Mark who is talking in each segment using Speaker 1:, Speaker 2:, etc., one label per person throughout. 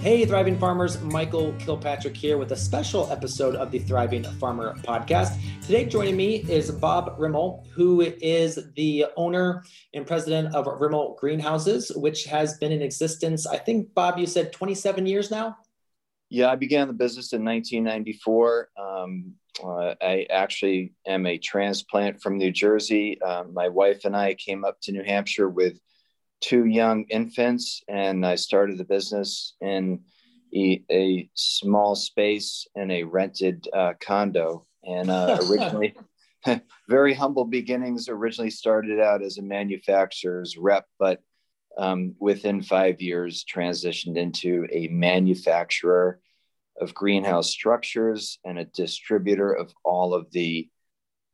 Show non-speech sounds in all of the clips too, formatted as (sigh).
Speaker 1: Hey, Thriving Farmers, Michael Kilpatrick here with a special episode of the Thriving Farmer podcast. Today, joining me is Bob Rimol, who is the owner and president of Rimol Greenhouses, which has been in existence, I think, Bob, you said 27 years now?
Speaker 2: Yeah, I began the business in 1994. Um, uh, I actually am a transplant from New Jersey. Uh, my wife and I came up to New Hampshire with two young infants, and I started the business in a, a small space in a rented uh, condo. And uh, (laughs) originally, (laughs) very humble beginnings. Originally started out as a manufacturer's rep, but um, within five years, transitioned into a manufacturer of greenhouse structures and a distributor of all of the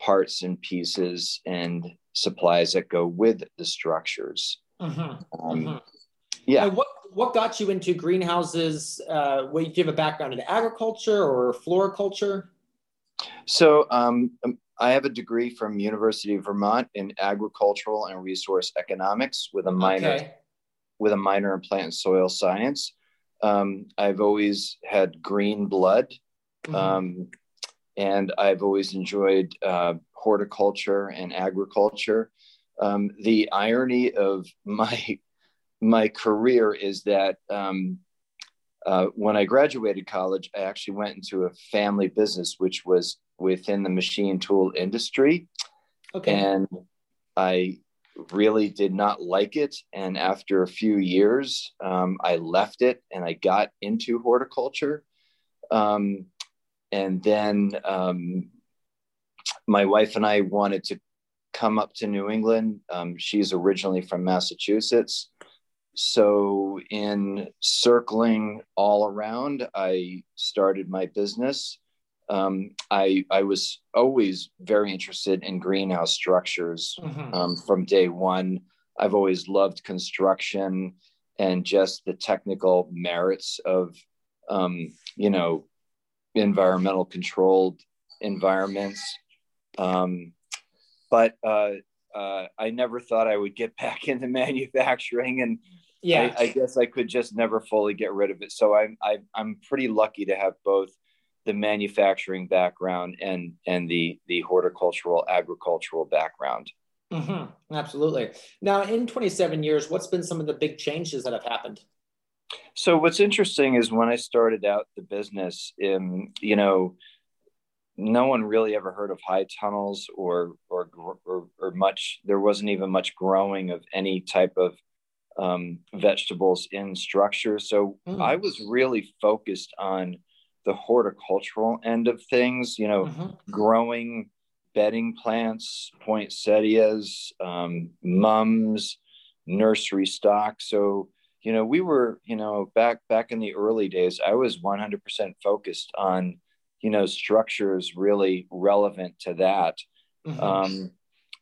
Speaker 2: parts and pieces and supplies that go with the structures. Mm-hmm. Um,
Speaker 1: mm-hmm. Yeah. what what got you into greenhouses? Uh, do you have a background in agriculture or floriculture?
Speaker 2: So um, um, I have a degree from University of Vermont in agricultural and resource economics with a minor okay. with a minor in plant and soil science. Um, I've always had green blood, mm-hmm. um, and I've always enjoyed uh, horticulture and agriculture um, the irony of my my career is that um, uh, when I graduated college, I actually went into a family business, which was within the machine tool industry. Okay. And I really did not like it. And after a few years, um, I left it and I got into horticulture. Um, and then um, my wife and I wanted to come up to New England. Um, she's originally from Massachusetts. So, in circling all around, I started my business. Um, I, I was always very interested in greenhouse structures mm-hmm. um, from day one. I've always loved construction and just the technical merits of, um, you know, environmental controlled environments. Um, but uh, uh, I never thought I would get (laughs) back into manufacturing, and yeah, I, I, guess I could just never fully get rid of it. So I'm I, I'm pretty lucky to have both the manufacturing background and and the the horticultural agricultural background.
Speaker 1: Mm-hmm. Absolutely. Now, in 27 years, what's been some of the big changes that have happened?
Speaker 2: So, what's interesting is when I started out the business, in you know, no one really ever heard of high tunnels or, or or, or much. There wasn't even much growing of any type of um, vegetables in structure. So mm. I was really focused on the horticultural end of things. You know, mm-hmm. growing bedding plants, poinsettias, um, mums, nursery stock. So you know, we were you know back back in the early days. I was 100% focused on you know structures really relevant to that. Mm-hmm. um,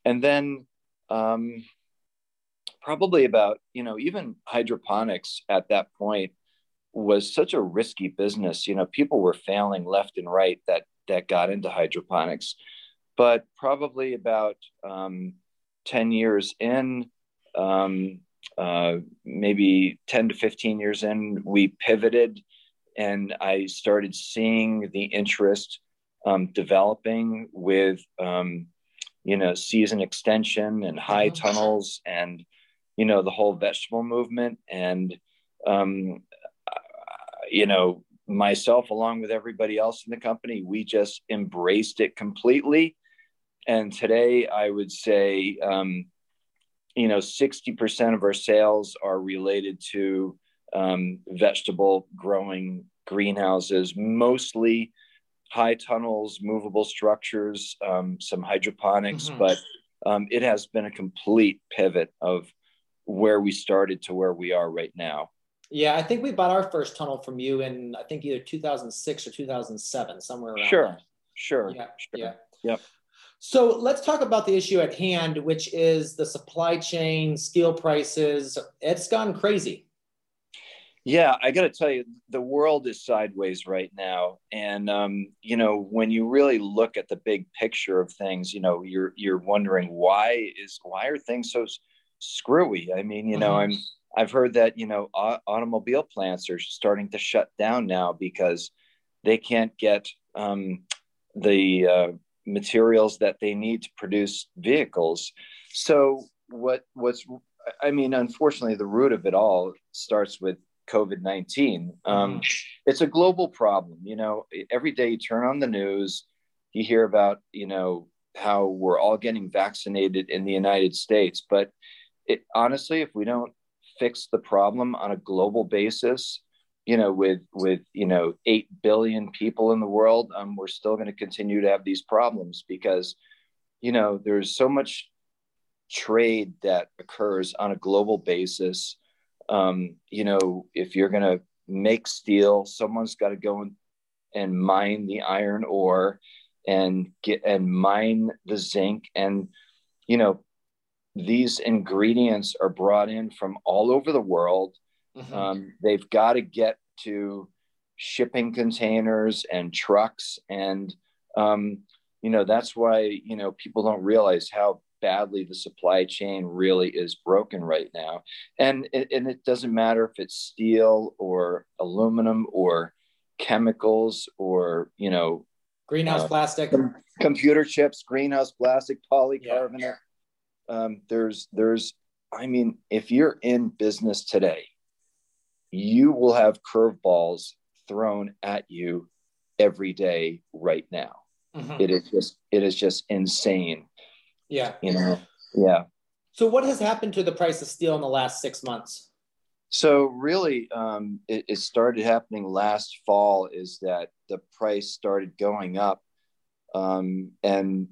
Speaker 2: and then um, probably about you know even hydroponics at that point was such a risky business. You know people were failing left and right that that got into hydroponics. But probably about um, 10 years in um, uh, maybe 10 to 15 years in we pivoted and I started seeing the interest um, developing with um, you know season extension and high mm-hmm. tunnels and you know the whole vegetable movement and um, you know myself along with everybody else in the company we just embraced it completely and today i would say um, you know 60% of our sales are related to um, vegetable growing greenhouses, mostly high tunnels, movable structures, um, some hydroponics, mm-hmm. but um, it has been a complete pivot of where we started to where we are right now.
Speaker 1: Yeah, I think we bought our first tunnel from you in I think either 2006 or 2007, somewhere around.
Speaker 2: Sure,
Speaker 1: there.
Speaker 2: sure,
Speaker 1: yeah,
Speaker 2: sure.
Speaker 1: yeah,
Speaker 2: yep.
Speaker 1: So let's talk about the issue at hand, which is the supply chain, steel prices. It's gone crazy.
Speaker 2: Yeah, I got to tell you, the world is sideways right now, and um, you know when you really look at the big picture of things, you know you're you're wondering why is why are things so screwy? I mean, you know, mm-hmm. I'm I've heard that you know automobile plants are starting to shut down now because they can't get um, the uh, materials that they need to produce vehicles. So what what's I mean, unfortunately, the root of it all starts with COVID 19. Um, mm. It's a global problem. You know, every day you turn on the news, you hear about, you know, how we're all getting vaccinated in the United States. But it, honestly, if we don't fix the problem on a global basis, you know, with with you know eight billion people in the world, um, we're still going to continue to have these problems because, you know, there's so much trade that occurs on a global basis um, you know, if you're going to make steel, someone's got to go and and mine the iron ore and get and mine the zinc. And you know these ingredients are brought in from all over the world. Mm-hmm. um, they've got to get to shipping containers and trucks. And um, you know that's why you know people don't realize how badly the supply chain really is broken right now. And it, and it doesn't matter if it's steel or aluminum or chemicals or, you know,
Speaker 1: greenhouse uh, plastic,
Speaker 2: com- computer chips, greenhouse plastic, polycarbonate. Yeah. Um, there's, there's, I mean, if you're in business today, you will have curveballs thrown at you every day right now. Mm-hmm. It is just, it is just insane
Speaker 1: yeah.
Speaker 2: You know, yeah.
Speaker 1: So, what has happened to the price of steel in the last six months?
Speaker 2: So, really, um, it, it started happening last fall. Is that the price started going up, um, and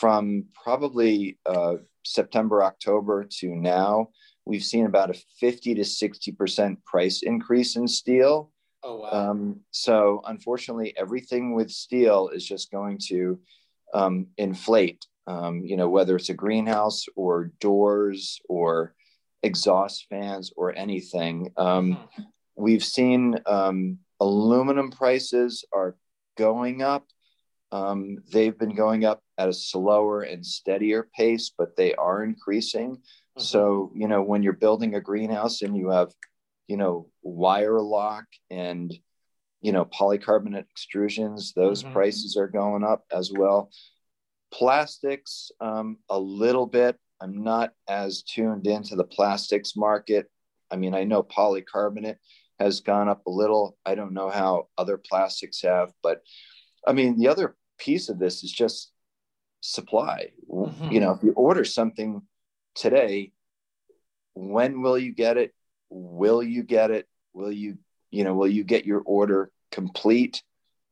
Speaker 2: from probably uh, September, October to now, we've seen about a 50 to 60% price increase in steel.
Speaker 1: Oh, wow.
Speaker 2: Um, so, unfortunately, everything with steel is just going to um, inflate um, you know, whether it's a greenhouse or doors or exhaust fans or anything. Um, mm-hmm. we've seen um, aluminum prices are going up. Um, they've been going up at a slower and steadier pace, but they are increasing. Mm-hmm. So, you know, when you're building a greenhouse and you have, you know, wire lock and, you know, polycarbonate extrusions, those mm-hmm. prices are going up as well. Plastics, um, a little bit. I'm not as tuned into the plastics market. I mean, I know polycarbonate has gone up a little. I don't know how other plastics have, but I mean, the other piece of this is just supply. Mm-hmm. You know, if you order something today, when will you get it? Will you get it? Will you, you know, will you get your order complete?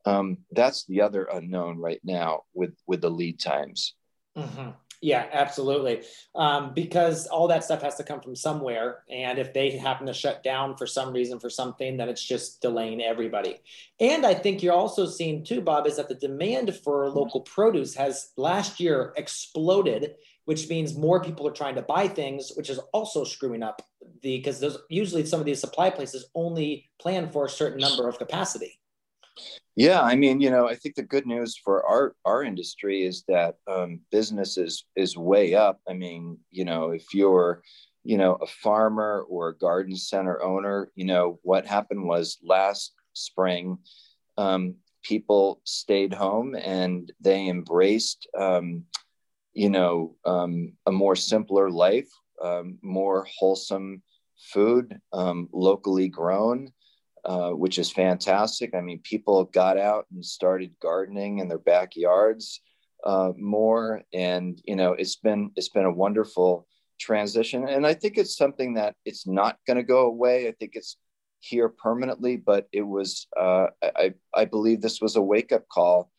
Speaker 2: Um, that's the other unknown right now with with the lead times
Speaker 1: mm-hmm. yeah absolutely um, because all that stuff has to come from somewhere and if they happen to shut down for some reason for something then it's just delaying everybody and i think you're also seeing too bob is that the demand for local produce has last year exploded which means more people are trying to buy things, which is also screwing up the because there's usually some of these supply places only plan for a certain number of capacity.
Speaker 2: Yeah, I mean, you know, I think the good news for our our industry is that um, business is is way up. I mean, you know, if you're, you know, a farmer or a garden center owner, you know, what happened was last spring, um, people stayed home and they embraced, um, you know, um, a more simpler life, um, more wholesome food, um, locally grown. Uh, which is fantastic. I mean, people got out and started gardening in their backyards uh, more, and you know, it's been it's been a wonderful transition. And I think it's something that it's not going to go away. I think it's here permanently, but it was uh, I I believe this was a wake up call.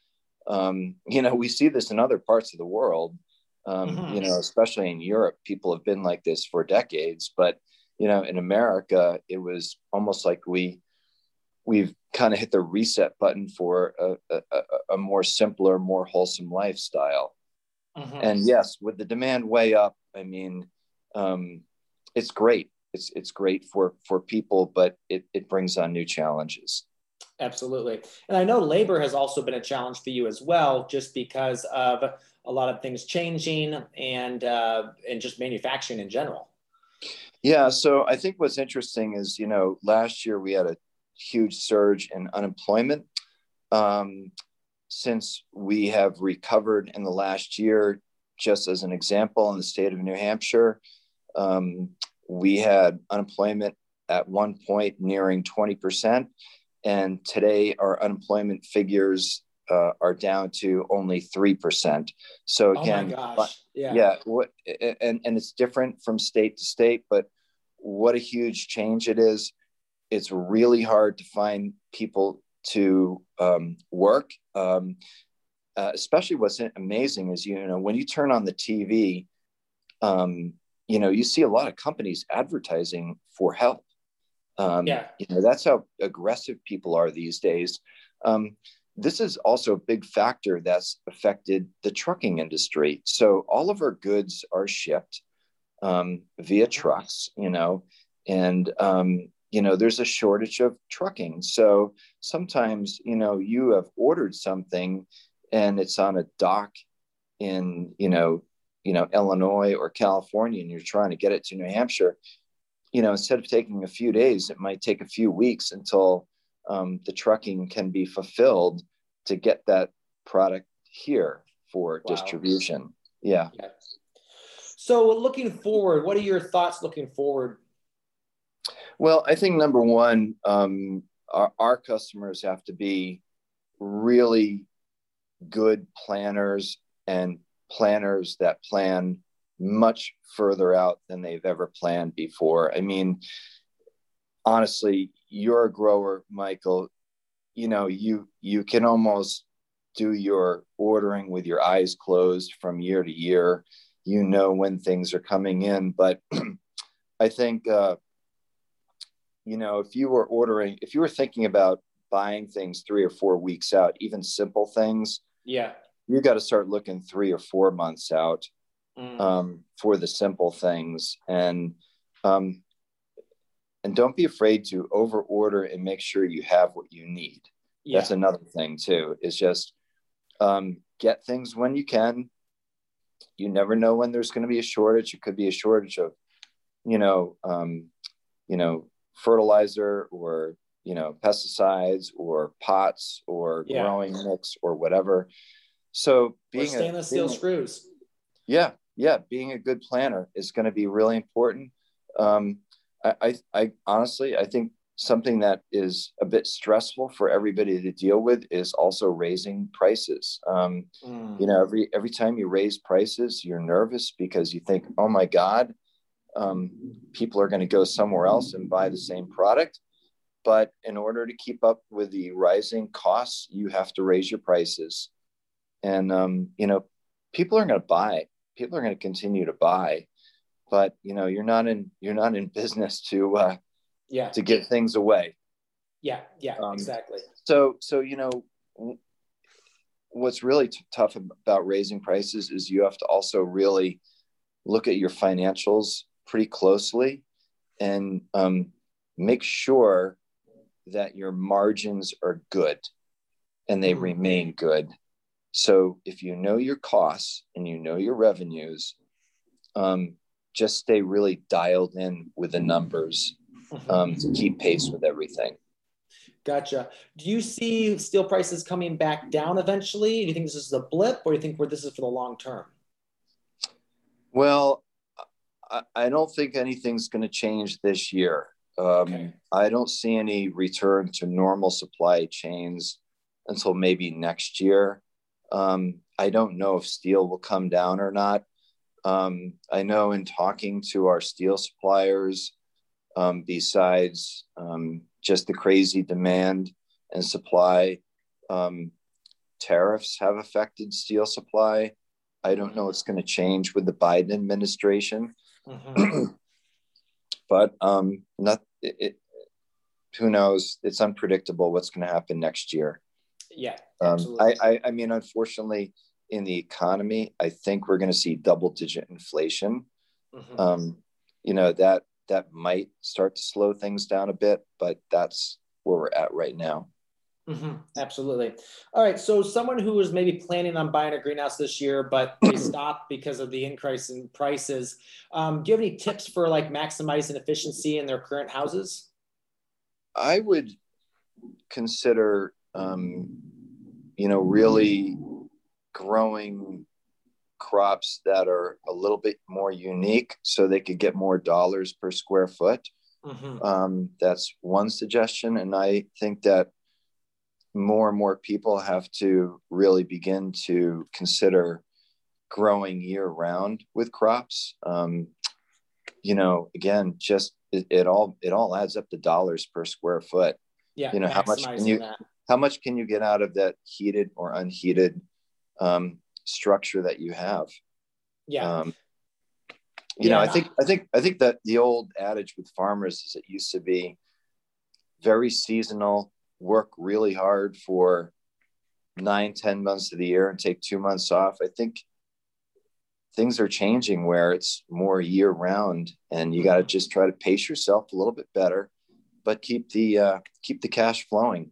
Speaker 2: Um, you know, we see this in other parts of the world. Um, mm-hmm. You know, especially in Europe, people have been like this for decades, but you know, in America, it was almost like we we've kind of hit the reset button for a, a, a, more simpler, more wholesome lifestyle. Mm-hmm. And yes, with the demand way up, I mean, um, it's great. It's it's great for for people, but it it brings on new challenges.
Speaker 1: Absolutely, and I know labor has also been a challenge for you as well, just because of a lot of things changing and uh, and just manufacturing in general.
Speaker 2: Yeah, so I think what's interesting is you know last year we had a huge surge in unemployment. Um, since we have recovered in the last year, just as an example, in the state of New Hampshire, um, we had unemployment at one point nearing 20%. And today, our unemployment figures uh, are down to only 3%. So, again,
Speaker 1: oh yeah.
Speaker 2: yeah what, and, and it's different from state to state, but what a huge change it is. It's really hard to find people to um, work. Um, uh, especially what's amazing is you know when you turn on the TV, um, you know you see a lot of companies advertising for help. Um, yeah, you know that's how aggressive people are these days. Um, this is also a big factor that's affected the trucking industry. So all of our goods are shipped um, via trucks, you know, and um, you know there's a shortage of trucking so sometimes you know you have ordered something and it's on a dock in you know you know illinois or california and you're trying to get it to new hampshire you know instead of taking a few days it might take a few weeks until um, the trucking can be fulfilled to get that product here for wow. distribution yeah. yeah
Speaker 1: so looking forward what are your thoughts looking forward
Speaker 2: well, I think number one, um, our, our customers have to be really good planners and planners that plan much further out than they've ever planned before. I mean, honestly, you're a grower, Michael. You know, you you can almost do your ordering with your eyes closed from year to year. You know when things are coming in, but (clears throat) I think uh, you know, if you were ordering, if you were thinking about buying things three or four weeks out, even simple things,
Speaker 1: yeah,
Speaker 2: you got to start looking three or four months out mm. um, for the simple things, and um, and don't be afraid to over order and make sure you have what you need. Yeah. That's another thing too. Is just um, get things when you can. You never know when there's going to be a shortage. It could be a shortage of, you know, um, you know, fertilizer or you know pesticides or pots or yeah. growing mix or whatever so being or
Speaker 1: stainless a, steel screws
Speaker 2: yeah yeah being a good planner is going to be really important um, I, I, I honestly i think something that is a bit stressful for everybody to deal with is also raising prices um, mm. you know every every time you raise prices you're nervous because you think oh my god um, people are going to go somewhere else and buy the same product. But in order to keep up with the rising costs, you have to raise your prices. And, um, you know, people are going to buy, people are going to continue to buy, but, you know, you're not in, you're not in business to, uh, yeah, to give things away.
Speaker 1: Yeah. Yeah, um, exactly.
Speaker 2: So, so, you know, what's really t- tough about raising prices is you have to also really look at your financials pretty closely and um, make sure that your margins are good and they mm-hmm. remain good. So if you know your costs and you know your revenues, um, just stay really dialed in with the numbers mm-hmm. um, to keep pace with everything.
Speaker 1: Gotcha. Do you see steel prices coming back down eventually? Do you think this is a blip, or do you think where this is for the long term?
Speaker 2: Well, I, don't think anything's going to change this year. Um, okay. I don't see any return to normal supply chains until maybe next year. Um, I don't know if steel will come down or not. Um, I know in talking to our steel suppliers, um, besides um, just the crazy demand and supply, um, tariffs have affected steel supply. I don't know what's going to change with the Biden administration. Mm-hmm. (clears throat) but um, not it, it, Who knows? It's unpredictable what's going to happen next year.
Speaker 1: Yeah,
Speaker 2: um, I, I, I mean, unfortunately, in the economy, I think we're going to see double digit inflation. Mm-hmm. Um, you know that that might start to slow things down a bit, but that's where we're at right now.
Speaker 1: Mm-hmm. Absolutely. All right. So, someone who was maybe planning on buying a greenhouse this year, but they (clears throat) stopped because of the increase in prices. Um, do you have any tips for like maximizing efficiency in their current houses?
Speaker 2: I would consider, um, you know, really growing crops that are a little bit more unique so they could get more dollars per square foot. Mm-hmm. Um, that's one suggestion. And I think that more and more people have to really begin to consider growing year round with crops. Um, you know, again, just it, it, all it all adds up to dollars per square foot.
Speaker 1: Yeah.
Speaker 2: You know, how much can you that. how much can you get out of that heated or unheated um, structure that you have?
Speaker 1: Yeah. Um,
Speaker 2: you yeah. know, I think I think I think that the old adage with farmers is it used to be very seasonal, work really hard for nine, ten months of the year and take two months off. I think things are changing where it's more year round and you got to just try to pace yourself a little bit better, but keep the, uh, keep the cash flowing.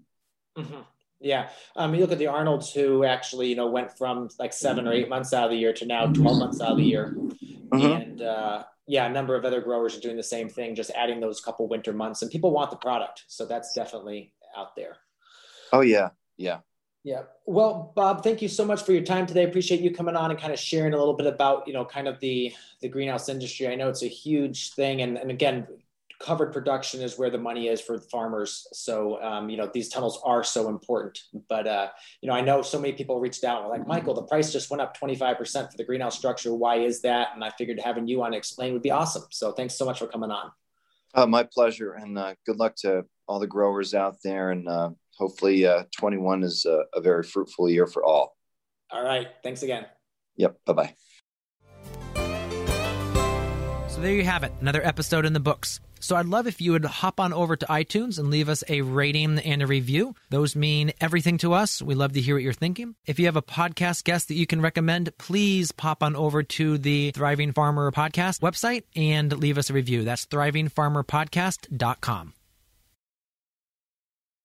Speaker 1: Mm-hmm. Yeah. Um, you look at the Arnolds who actually, you know, went from like seven or eight months out of the year to now 12 months out of the year. Mm-hmm. And, uh, yeah, a number of other growers are doing the same thing, just adding those couple winter months and people want the product. So that's definitely out there.
Speaker 2: Oh yeah. Yeah.
Speaker 1: Yeah. Well, Bob, thank you so much for your time today. Appreciate you coming on and kind of sharing a little bit about, you know, kind of the the greenhouse industry. I know it's a huge thing, and and again, covered production is where the money is for the farmers. So, um, you know, these tunnels are so important. But uh, you know, I know so many people reached out like, Michael, the price just went up twenty five percent for the greenhouse structure. Why is that? And I figured having you on to explain would be awesome. So, thanks so much for coming on.
Speaker 2: Uh, my pleasure, and uh, good luck to all the growers out there. And uh, hopefully, uh, 21 is a, a very fruitful year for all.
Speaker 1: All right. Thanks again.
Speaker 2: Yep. Bye bye.
Speaker 3: So there you have it, another episode in the books. So I'd love if you would hop on over to iTunes and leave us a rating and a review. Those mean everything to us. We love to hear what you're thinking. If you have a podcast guest that you can recommend, please pop on over to the Thriving Farmer podcast website and leave us a review. That's thrivingfarmerpodcast.com.